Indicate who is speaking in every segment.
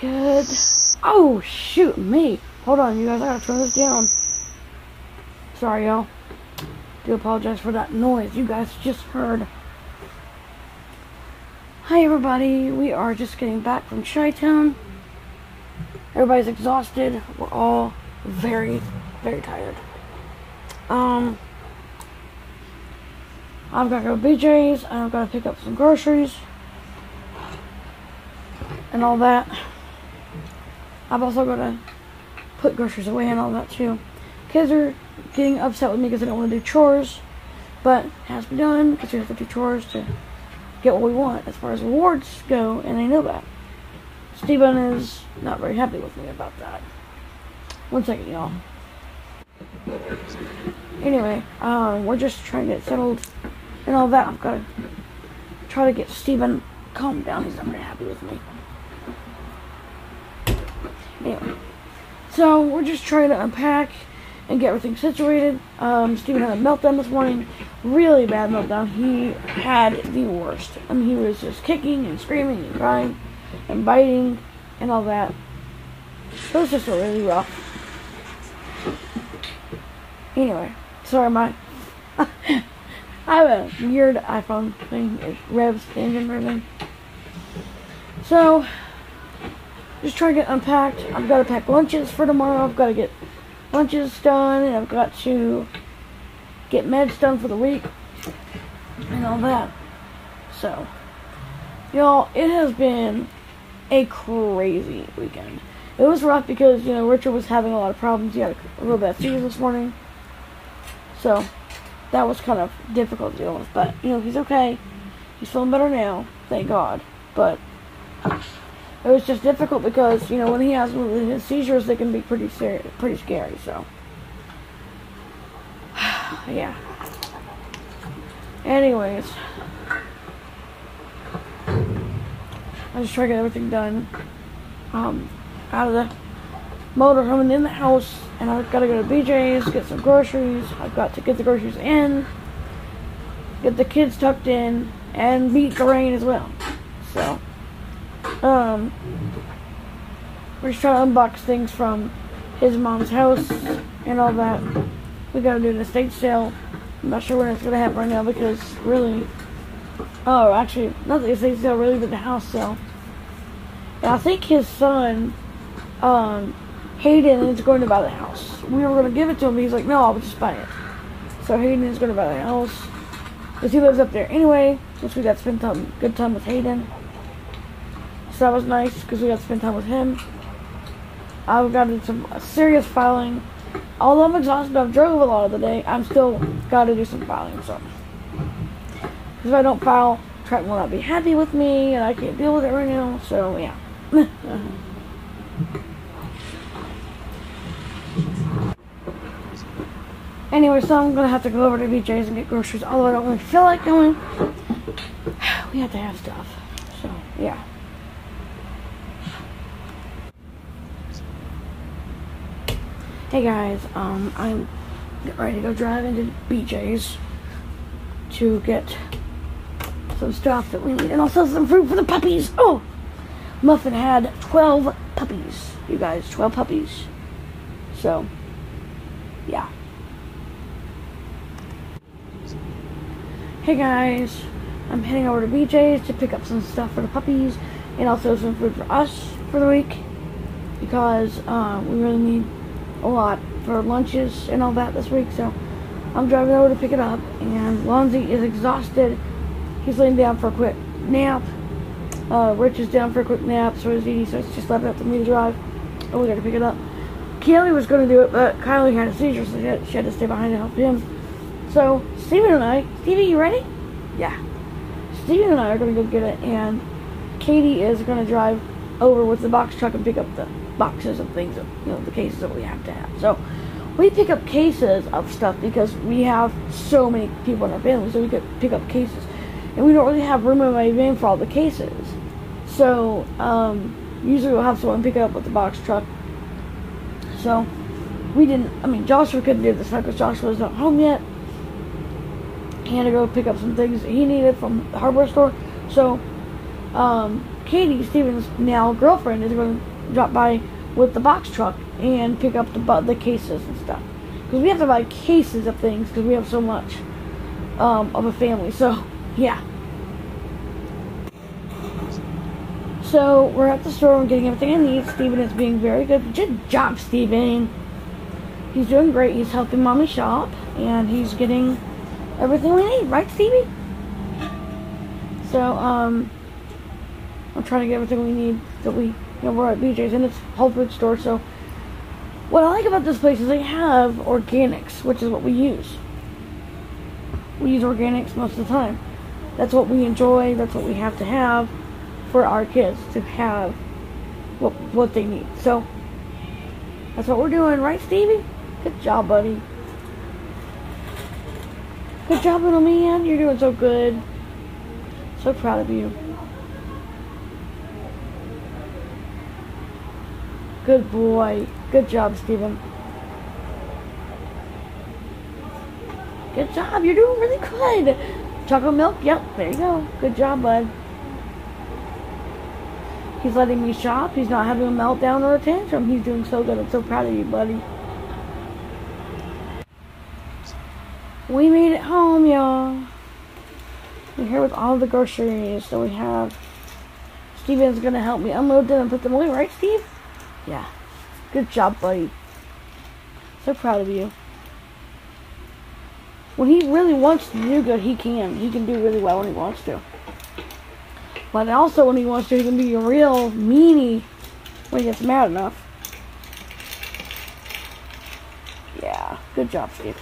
Speaker 1: Good. Oh, shoot me. Hold on, you guys. I gotta turn this down. Sorry, y'all. Do apologize for that noise you guys just heard. Hi, everybody. We are just getting back from Chi Town. Everybody's exhausted. We're all very, very tired. Um, I've got to go BJ's. I've got to pick up some groceries and all that. I've also got to put groceries away and all that too. Kids are getting upset with me because I don't want to do chores, but it has to be done because we have to do chores to get what we want as far as rewards go, and they know that. Steven is not very happy with me about that. One second, y'all. Anyway, um, we're just trying to get settled and all that. I've got to try to get Steven calmed down. He's not very happy with me. Anyway, so we're just trying to unpack and get everything situated. Um, Steven had a meltdown this morning, really bad meltdown. He had the worst. I mean, he was just kicking and screaming and crying and biting and all that. It was just really rough. Anyway, sorry, my I have a weird iPhone thing. It revs the engine revving. So, just trying to get unpacked. I've got to pack lunches for tomorrow. I've got to get lunches done, and I've got to get meds done for the week, and all that. So, y'all, it has been a crazy weekend. It was rough because, you know, Richard was having a lot of problems. He had a little of fever this morning. So, that was kind of difficult to deal with. But, you know, he's okay. He's feeling better now, thank God. But, it was just difficult because, you know, when he has his seizures, they can be pretty serious, pretty scary, so. yeah. Anyways. I just try to get everything done. Um, out of the motorhome and in the house. And I've got to go to BJ's, get some groceries. I've got to get the groceries in, get the kids tucked in, and beat the rain as well. So, um, we're just trying to unbox things from his mom's house and all that. We got to do an estate sale. I'm not sure when it's to happen right now because really, oh, actually, not the estate sale really, but the house sale. And I think his son, um, Hayden is going to buy the house. We were to give it to him, but he's like, no, I'll just buy it. So Hayden is to buy the house. Because he lives up there anyway, since we got to spend time, good time with Hayden. So that was nice, because we got to spend time with him. I've got some serious filing. Although I'm exhausted, I've drove a lot of the day, I'm still got to do some filing, so. Because if I don't file, Trent will not be happy with me, and I can't deal with it right now, so yeah. Anyway, so I'm gonna have to go over to BJ's and get groceries, although I don't really feel like going. We have to have stuff. So, yeah. Hey guys, um, I'm ready to go drive into BJ's to get some stuff that we need, and also some food for the puppies. Oh! Muffin had 12 puppies, you guys, 12 puppies. So, yeah. Hey guys, I'm heading over to BJ's to pick up some stuff for the puppies and also some food for us for the week because uh, we really need a lot for lunches and all that this week. So I'm driving over to pick it up, and Lonzy is exhausted. He's laying down for a quick nap. Uh, Rich is down for a quick nap, so is Edie, so it's just left up to me to drive. Oh, we gotta pick it up. Kelly was gonna do it, but Kylie had a seizure, so she had, she had to stay behind to help him. So, Steven and I, Stevie, you ready? Yeah. Steven and I are gonna go get it, and Katie is gonna drive over with the box truck and pick up the boxes of things, that, you know, the cases that we have to have. So, we pick up cases of stuff because we have so many people in our family, so we could pick up cases. And we don't really have room in my van for all the cases. So, um, usually we'll have someone pick it up with the box truck. So, we didn't, I mean, Joshua couldn't do this because Joshua was not home yet. He had to go pick up some things he needed from the hardware store. So, um, Katie, Steven's now girlfriend, is going to drop by with the box truck and pick up the the cases and stuff. Because we have to buy cases of things because we have so much um, of a family. So, yeah. So, we're at the store and getting everything I need. Steven is being very good. Good job, Steven. He's doing great. He's helping mommy shop and he's getting everything we need, right, Stevie? So, um, I'm trying to get everything we need that we, you know, we're at BJ's and it's health food store. So, what I like about this place is they have organics, which is what we use. We use organics most of the time. That's what we enjoy. That's what we have to have for our kids to have what what they need. So that's what we're doing, right, Stevie? Good job, buddy. Good job, little man. You're doing so good. So proud of you. Good boy. Good job, Steven. Good job. You're doing really good. Chocolate milk? Yep. There you go. Good job, bud. He's letting me shop. He's not having a meltdown or a tantrum. He's doing so good. I'm so proud of you, buddy. We made it home, y'all. We're here with all the groceries that we have. Steven's gonna help me unload them and put them away, right, Steve? Yeah. Good job, buddy. So proud of you. When he really wants to do good, he can. He can do really well when he wants to. But also when he wants to, he can be a real meanie when he gets mad enough. Yeah, good job, Steve.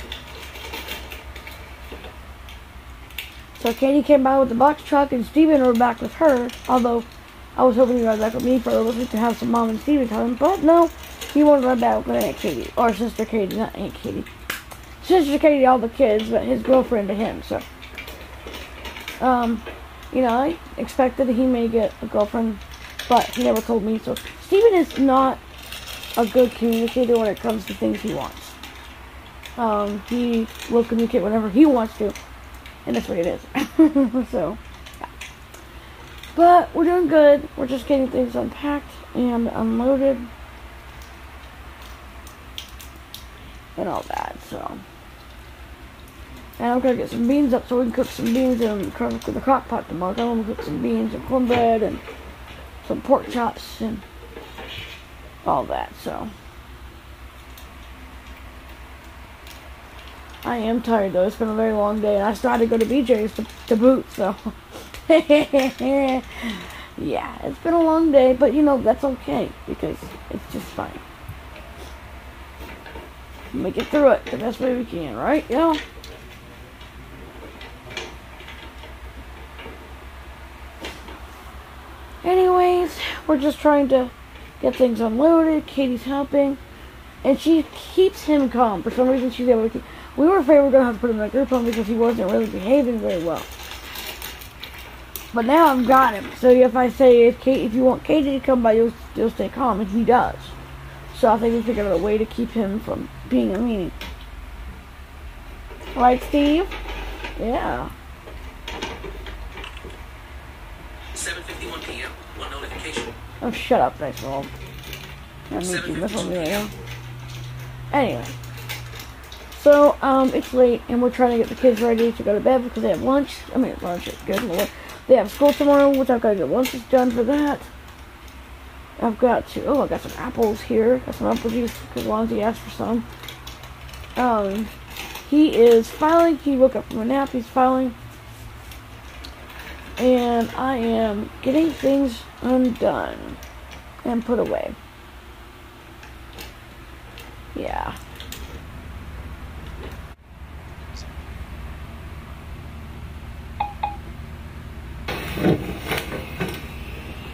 Speaker 1: So Katie came by with the box truck and Steven rode back with her, although I was hoping he rode back with me for a little bit to have some mom and Steven time, but no, he wanted to ride back with Aunt Katie, or Sister Katie, not Aunt Katie. Sister Katie, all the kids, but his girlfriend to him, so. Um, you know, I expected he may get a girlfriend, but he never told me, so. Steven is not a good communicator when it comes to things he wants. Um, he will communicate whenever he wants to, and that's what it is. so. But we're doing good. We're just getting things unpacked and unloaded. And all that, so. And I'm gonna get some beans up so we can cook some beans in the crock pot tomorrow. I'm gonna cook some beans and cornbread and some pork chops and all that, so. I am tired though. It's been a very long day, and I still had to go to BJ's to, to boot. So, yeah, it's been a long day, but you know that's okay because it's just fine. Make it through it the best way we can, right? Know. Anyways, we're just trying to get things unloaded. Katie's helping, and she keeps him calm. For some reason, she's able to keep we were afraid we were going to have to put him in a group home because he wasn't really behaving very well. But now I've got him. So if I say, if, Kate, if you want Katie to come by, you'll, you'll stay calm. And he does. So I think we figured out a way to keep him from being a meanie. Right, Steve? Yeah. 7.51 p.m. One notification. Oh, shut up, nice roll. I need you this one, Anyway. So, um, it's late, and we're trying to get the kids ready to go to bed because they have lunch. I mean, lunch is good. They have school tomorrow, which I've got to get lunches done for that. I've got to, oh, I got some apples here. Got some apple juice, because Lonzy asked for some. Um, he is filing. He woke up from a nap. He's filing. And I am getting things undone and put away. Yeah.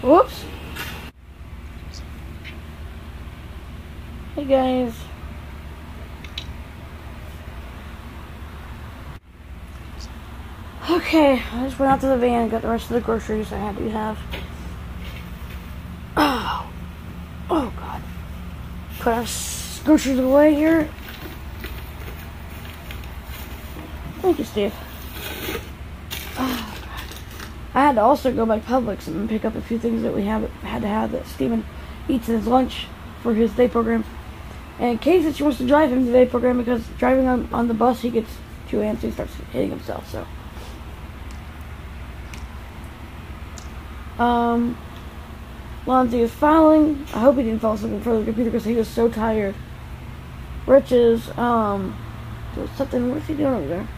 Speaker 1: Whoops. Hey guys. Okay, I just went out to the van and got the rest of the groceries I had to have. Oh. Oh god. Put our groceries away here. Thank you, Steve. I had to also go by Publix and pick up a few things that we have had to have that Steven eats in his lunch for his day program. And Kay said she wants to drive him to the day program because driving on, on the bus he gets too antsy and starts hitting himself. So, um, Lonzy is filing. I hope he didn't fall asleep in front of the computer because he was so tired. Rich is um, something. What's he doing over there?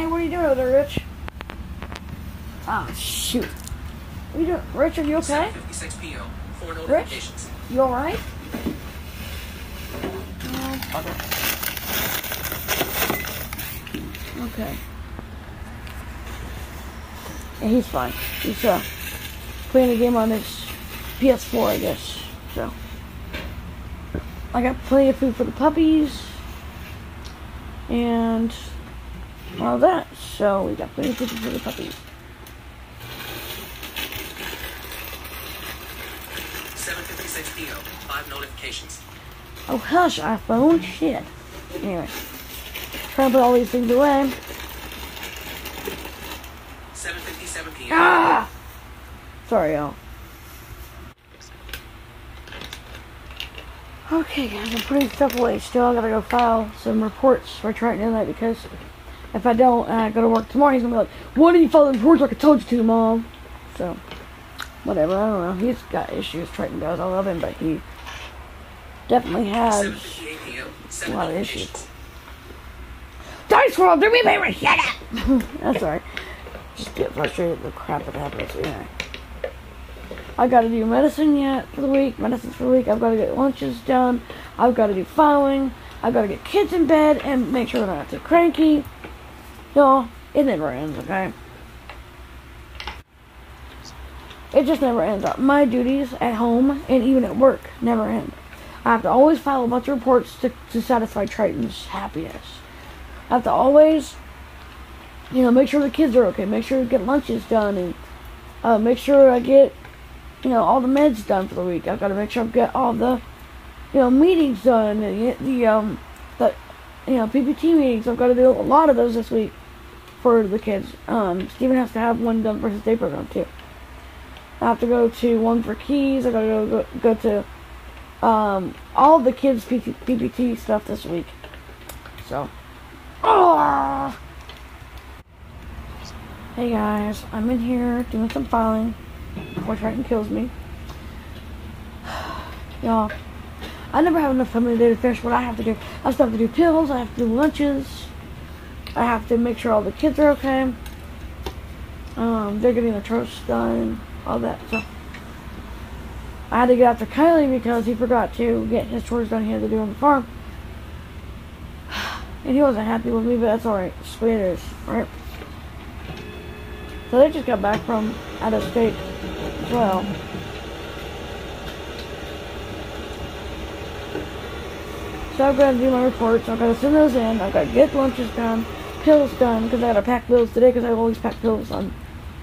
Speaker 1: Hey, what are you doing over there, Rich? Oh, shoot. What are you doing? Rich, are you okay?
Speaker 2: 56 p.m. Four
Speaker 1: Rich?
Speaker 2: notifications.
Speaker 1: You alright? Okay. Yeah, he's fine. He's uh, playing a game on his PS4, I guess. So. I got plenty of food for the puppies. And all that. So we got plenty of food for the puppies.
Speaker 2: 7:56 p.m. Five notifications.
Speaker 1: Oh hush, iPhone. Shit. Anyway. Trying to put all these things away.
Speaker 2: 7:57 p.m.
Speaker 1: Ah! Sorry, y'all. Okay, guys, I'm putting stuff away. Still, I gotta go file some reports for Triton tonight because if I don't, I go to work tomorrow, he's gonna be like, "What didn't you following reports like I told you to, Mom?" So, whatever. I don't know. He's got issues. Triton does. I love him, but he definitely has a lot of issues. Dice World, do me a favor, shut up! That's alright. Just get frustrated with the crap that happens. Anyway. I gotta do medicine yet for the week. Medicine's for the week. I've gotta get lunches done. I've gotta do filing. I've gotta get kids in bed and make sure they're not too cranky. Y'all, it never ends, okay? It just never ends. Up. My duties at home and even at work never end. I have to always file a bunch of reports to, to satisfy Triton's happiness. I have to always, you know, make sure the kids are okay, make sure get lunches done, and uh, make sure I get, you know, all the meds done for the week. I've got to make sure I get all the, you know, meetings done, and the um, the, you know, PPT meetings. I've got to do a lot of those this week for the kids. Um, Steven has to have one done for his day program too. I have to go to one for keys. I gotta go go, go to um, all the kids' PT, PPT stuff this week. So, oh. Hey guys, I'm in here doing some filing before Triton kills me. Y'all, I never have enough time in the day to finish what I have to do. I still have to do pills. I have to do lunches. I have to make sure all the kids are okay. Um, they're getting their toast done, all that stuff. I had to get after Kylie because he forgot to get his chores done he had to do on the farm. And he wasn't happy with me, but that's alright. The is, right? So they just got back from out of state as well. So I've got to do my reports. I've got to send those in. I've got to get lunches done, pills done, because I got to pack pills today because I always pack pills on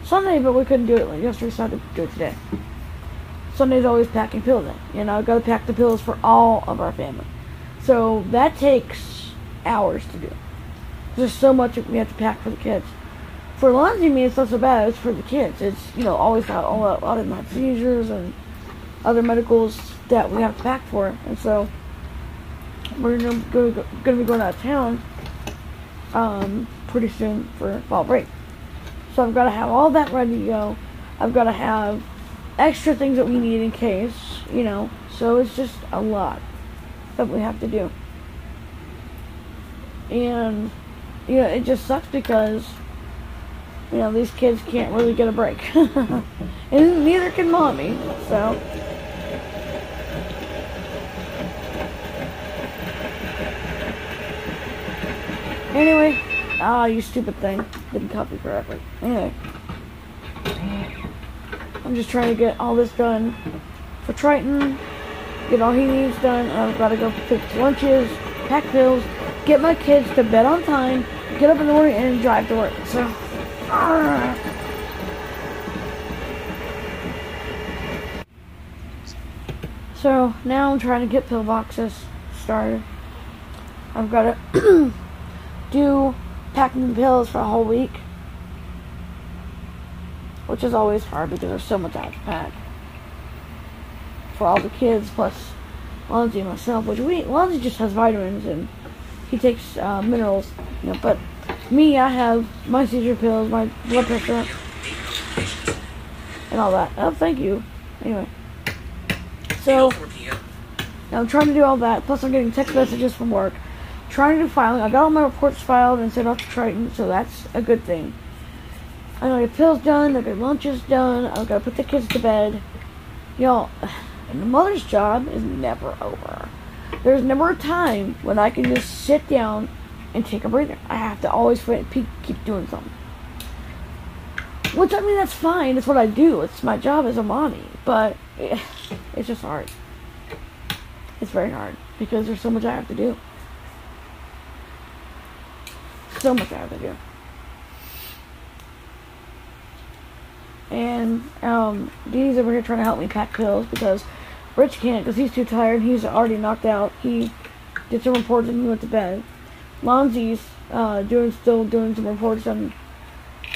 Speaker 1: Sunday, but we couldn't do it like yesterday, so I had to do it today. Sunday's always packing pills in. You know, I've got to pack the pills for all of our family. So that takes hours to do. There's so much we have to pack for the kids. For Lonzy me, it's not so bad. It's for the kids. It's, you know, always got a lot, a lot of have seizures and other medicals that we have to pack for. And so we're gonna, go, gonna be going out of town um, pretty soon for fall break. So I've got to have all that ready to go. I've got to have extra things that we need in case, you know. So it's just a lot that we have to do. And, you know, it just sucks because, you know, these kids can't really get a break. and neither can mommy, so. Anyway, ah, you stupid thing. Didn't copy correctly. Anyway. I'm just trying to get all this done for Triton, get all he needs done. I've got to go fix lunches, pack pills, get my kids to bed on time, get up in the morning, and drive to work. So, ah. so now I'm trying to get pillboxes started. I've got to do packing the pills for a whole week, which is always hard because there's so much I have to pack for all the kids plus Lonzy and myself. Which we Lonzy just has vitamins and he takes uh, minerals, you know. But me, I have my seizure pills, my blood pressure, and all that. Oh, thank you. Anyway, so now I'm trying to do all that. Plus, I'm getting text messages from work. Trying to filing. I got all my reports filed and sent off to Triton, so that's a good thing. I get pills done. I got lunches done. I gotta put the kids to bed. Y'all, the mother's job is never over. There's never a time when I can just sit down and take a breather. I have to always keep doing something. Which I mean, that's fine. It's what I do. It's my job as a mommy. But it's just hard. It's very hard because there's so much I have to do. So much I have to do. And um, Dee Dee's over here trying to help me pack pills because Rich can't because he's too tired. He's already knocked out. He did some reports and he went to bed. Lonzy's uh, doing still doing some reports on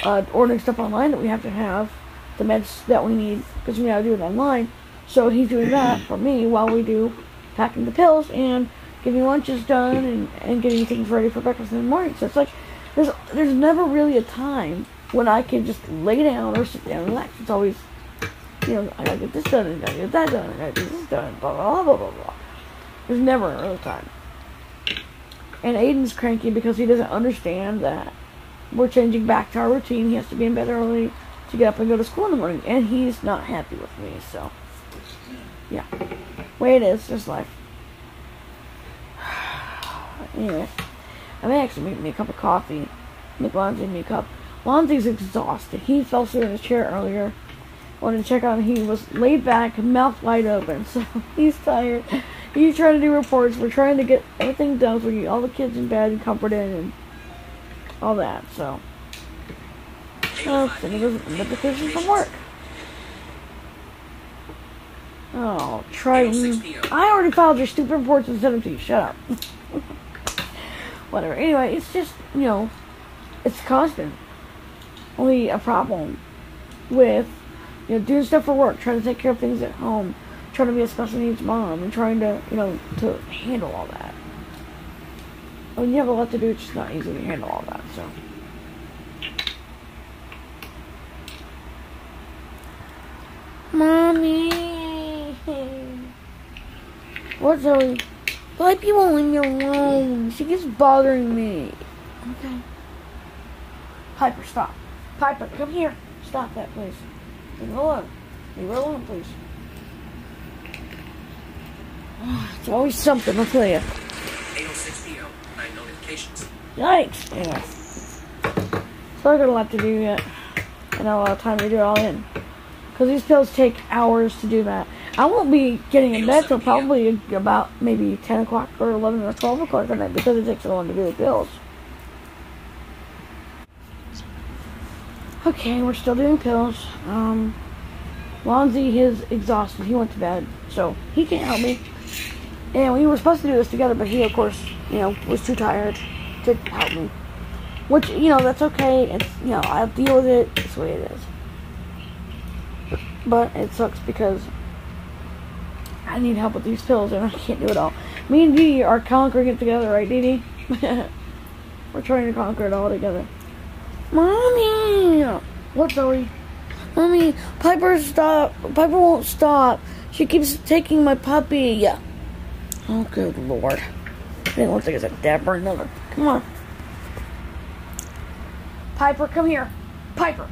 Speaker 1: uh, ordering stuff online that we have to have, the meds that we need because we gotta do it online. So he's doing that for me while we do packing the pills and getting lunches done and, and getting things ready for breakfast in the morning. So it's like there's there's never really a time when I can just lay down or sit down and relax. It's always you know, I gotta get this done, and I gotta get that done, and I gotta get this done, blah blah blah blah blah. There's never a real time. And Aiden's cranky because he doesn't understand that we're changing back to our routine. He has to be in bed early to get up and go to school in the morning, and he's not happy with me. So, yeah, way it is, just life. Anyway, I may actually make me a cup of coffee. Make Lonzy me a cup. Lonzy's exhausted. He fell asleep in his chair earlier. Wanted to check on him. He was laid back, mouth wide open. So he's tired. He's trying to do reports. We're trying to get everything done for you. All the kids in bed and comforted and all that. So, oh, then he doesn't get the kids from work. Oh, Triton. I already filed your stupid reports and sent them to you. Shut up. Whatever. Anyway, it's just, you know, it's constant. Only a problem with, you know, doing stuff for work, trying to take care of things at home, trying to be a special needs mom, and trying to, you know, to handle all that. When you have a lot to do, it's just not easy to handle all that, so. Mommy! What, Zoe? Pipey won't leave me alone. She keeps bothering me. Okay. Piper, stop. Piper, come here. Stop that, please. Leave her alone. Leave her alone, please. Oh, it's always something, I'll tell you.
Speaker 2: 806 p.m. Nine notifications.
Speaker 1: Yikes. Anyway. So I got a lot to do yet. And not a lot of time to do it all in. Because these pills take hours to do that. I won't be getting in bed till probably about maybe 10 o'clock or 11 or 12 o'clock at night because it takes so long to do the pills. Okay, we're still doing pills. Um, Lonzy is exhausted. He went to bed, so he can't help me. And we were supposed to do this together, but he, of course, you know, was too tired to help me. Which, you know, that's okay. It's, you know, I'll deal with it. It's the way it is. But it sucks because I need help with these pills and I can't do it all. Me and Dee are conquering it together, right, Dee Dee? We're trying to conquer it all together. Mommy! What, Zoe? Mommy, Piper stop. Piper won't stop. She keeps taking my puppy. Oh, good lord. I look like it's a Deborah. Another. Come on. Piper, come here. Piper.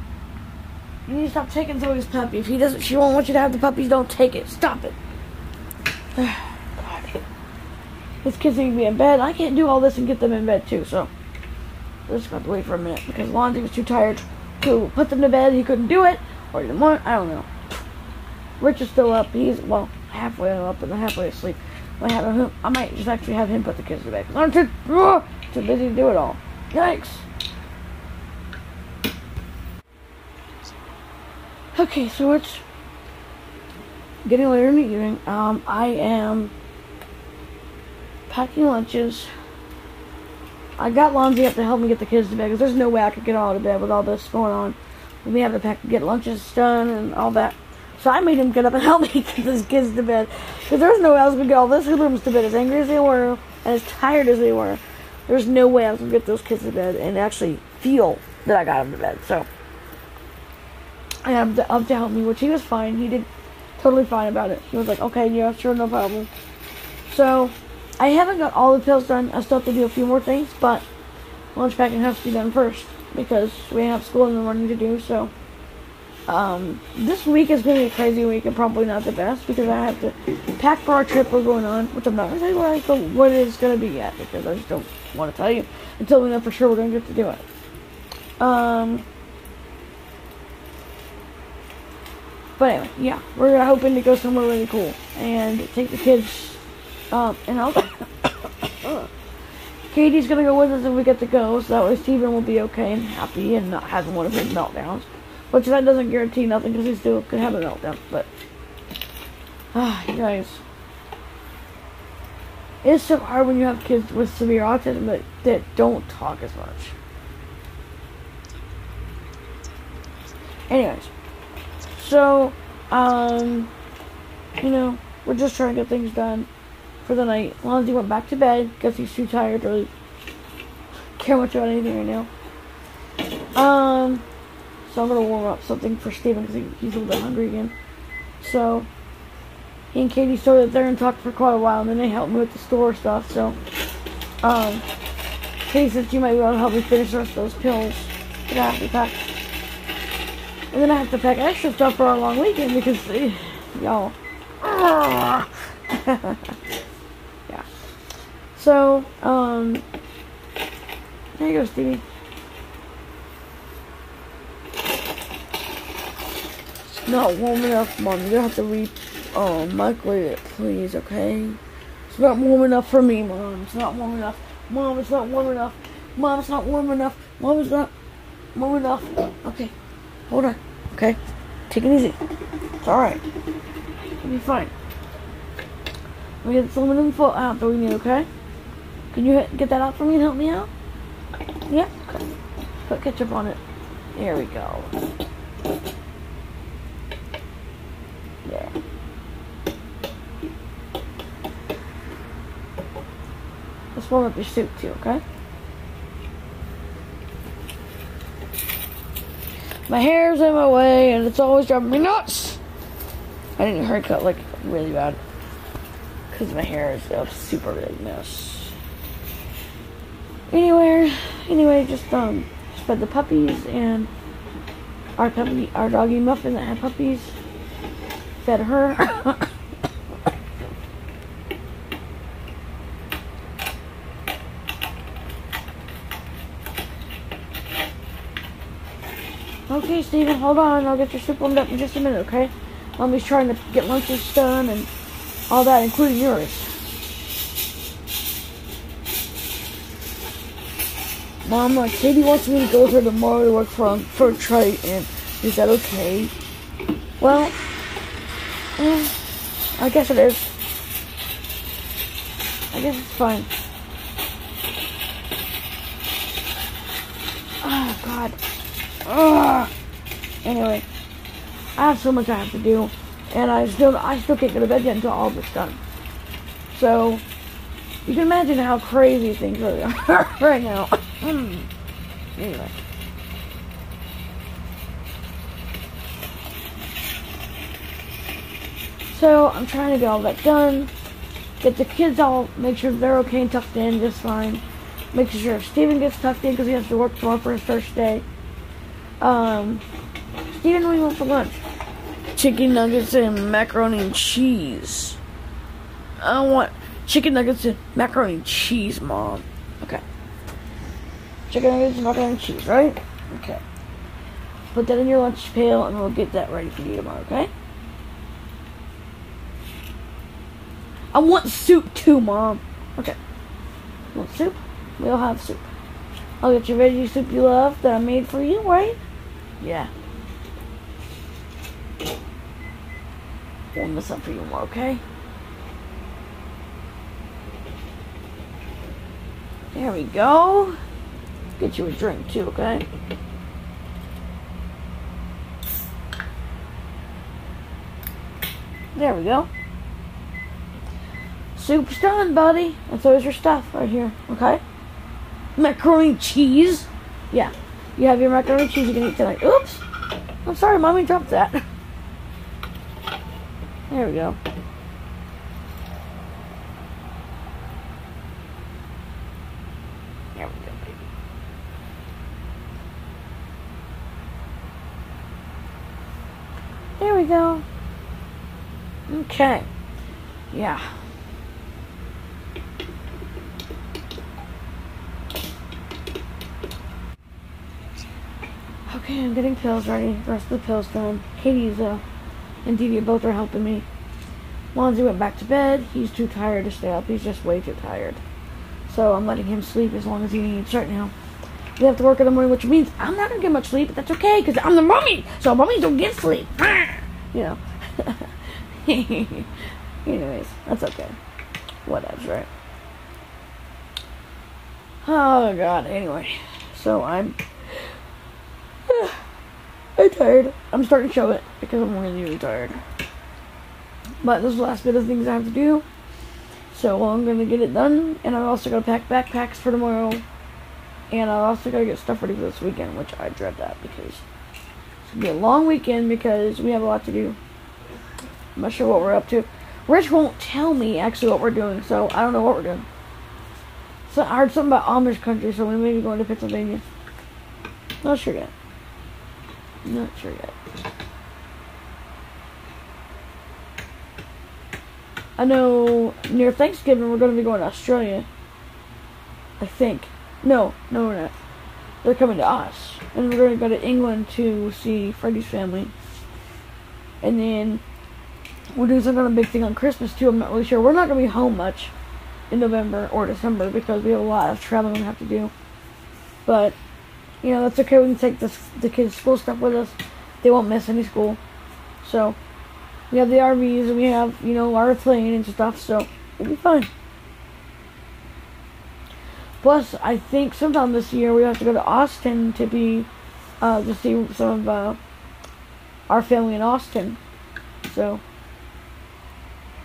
Speaker 1: You need to stop taking Zoe's puppy. If he doesn't, she won't want you to have the puppies. Don't take it. Stop it. God. Kid's need to be in bed. I can't do all this and get them in bed too. So we're just going to wait for a minute because Lonzy was too tired to put them to bed. He couldn't do it, or he didn't want. I don't know. Rich is still up. He's well halfway up and halfway asleep. I have him. I might just actually have him put the kids to bed because I'm too uh, too busy to do it all. Yikes. Okay, so it's getting later in the evening. Um, I am packing lunches. I got Lonzy up to help me get the kids to bed because there's no way I could get all to bed with all this going on. We have to pack, get lunches done and all that. So I made him get up and help me get his kids to bed because there's no way I was gonna get all this hoodlums to bed as angry as they were and as tired as they were. There's no way I was gonna get those kids to bed and actually feel that I got them to bed. So I had him up to help me, which he was fine. He did totally fine about it. He was like, okay, yeah, sure, no problem. So I haven't got all the pills done. I still have to do a few more things, but lunch packing has to be done first because we have school in the morning to do. So um, this week is going to be a crazy week and probably not the best because I have to pack for our trip we're going on, which I'm not going to tell you what, what it's going to be yet because I just don't want to tell you until we know for sure we're going to get to do it. Um, but anyway, yeah, we're hoping to go somewhere really cool and take the kids um, and I'll. Katie's gonna go with us if we get to go, so that way Steven will be okay and happy and not having one of his meltdowns. Which that doesn't guarantee nothing because he still could have a meltdown, but. Ah, you guys. It's so hard when you have kids with severe autism that, that don't talk as much. Anyways. So, um, you know, we're just trying to get things done for the night. Lonzy went back to bed because he's too tired to really care much about anything right now. Um, so I'm gonna warm up something for Steven because he, he's a little bit hungry again. So he and Katie stood there and talked for quite a while, and then they helped me with the store stuff. So, um, Katie said you might be able to help me finish the rest of those pills that I have to pack. And then I have to pack extra stuff for our long weekend because, eh, y'all. Yeah. So, um, there you go, Stevie. It's not warm enough, Mom. You're gonna have to re oh, microwave it, please, okay? It's not warm enough for me, Mom. It's not warm enough. Mom, it's not warm enough. Mom, it's not warm enough. Mom, it's not warm enough. Okay, hold on. Okay, take it easy. It's alright. It'll be fine. We get some aluminum foil out that we need, okay? Can you get that out for me and help me out? Yeah? Okay. Put ketchup on it. There we go. Yeah. Let's warm up your soup too, okay? My hair's in my way and it's always driving me nuts. I a haircut like really bad. Because my hair is a super big mess anywhere. Anyway, just um, fed the puppies and our puppy, our doggy Muffin that had puppies. Fed her. okay, Steven, hold on. I'll get your soup warmed up in just a minute, okay? Mommy's trying to get lunches done and all that, including yours. Mama, Katie wants me to go with her tomorrow to work for, for Triton. Is that okay? Well, eh, I guess it is. I guess it's fine. Oh, God. Ugh. Anyway, I have so much I have to do, and I still I still can't go to bed yet until all this done. So, you can imagine how crazy things really are right now. anyway. So I'm trying to get all that done. Get the kids all, make sure they're okay and tucked in just fine. Make sure Steven gets tucked in because he has to work tomorrow for his first day. Um, Do you want for lunch? Chicken nuggets and macaroni and cheese. I want chicken nuggets and macaroni and cheese, Mom. Okay. Chicken nuggets, and macaroni and cheese, right? Okay. Put that in your lunch pail and we'll get that ready for you tomorrow, okay? I want soup too, Mom. Okay. You want soup? We'll have soup. I'll get you veggie soup you love that I made for you, right? Yeah. Warm this up for you more, okay? There we go. Get you a drink too, okay? There we go. Soup's done, buddy. And so is your stuff right here, okay? Macaroni cheese. Yeah. You have your macaroni cheese you can eat tonight. Oops. I'm sorry, mommy dropped that. There we go. There we go, baby. There we go. Okay. Yeah. Okay, I'm getting pills ready. The rest of the pills done. Katie's uh, and Dee both are helping me. Lonzy went back to bed. He's too tired to stay up. He's just way too tired. So I'm letting him sleep as long as he needs right now. We have to work in the morning, which means I'm not gonna get much sleep, but that's okay because I'm the mummy. So mummies don't get sleep. You know. Anyways, that's okay. Whatever, right? Oh god. Anyway, so I'm. I'm tired. I'm starting to show it because I'm really, really tired. But this is the last bit of things I have to do. So I'm gonna get it done, and I'm also gonna pack backpacks for tomorrow. And I also gotta get stuff ready for this weekend, which I dread that because it's gonna be a long weekend because we have a lot to do. I'm not sure what we're up to. Rich won't tell me actually what we're doing, so I don't know what we're doing. So I heard something about Amish country, so we may be going to Pennsylvania. Not sure yet. Not sure yet. I know near Thanksgiving we're going to be going to Australia. I think. No, no, we're not. They're coming to us. And we're going to go to England to see Freddie's family. And then we're doing some kind of big thing on Christmas too. I'm not really sure. We're not going to be home much in November or December because we have a lot of traveling we have to do. But, you know, that's okay. We can take this, the kids' school stuff with us. They won't miss any school. So, we have the RVs and we have, you know, our plane and stuff. So, it'll be fine. Plus, I think sometime this year we have to go to Austin to be, uh, to see some of, uh, our family in Austin. So,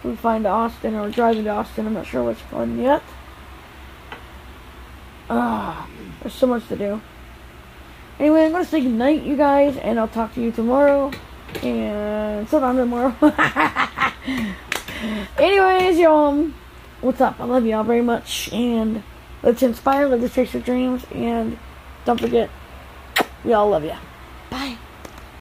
Speaker 1: we find Austin or driving to Austin, I'm not sure which one yet. Ah, there's so much to do. Anyway, I'm gonna say goodnight, you guys, and I'll talk to you tomorrow. And sometime tomorrow. Anyways, y'all, what's up? I love y'all very much, and let's inspire, let's chase your dreams, and don't forget, we all love you. Bye.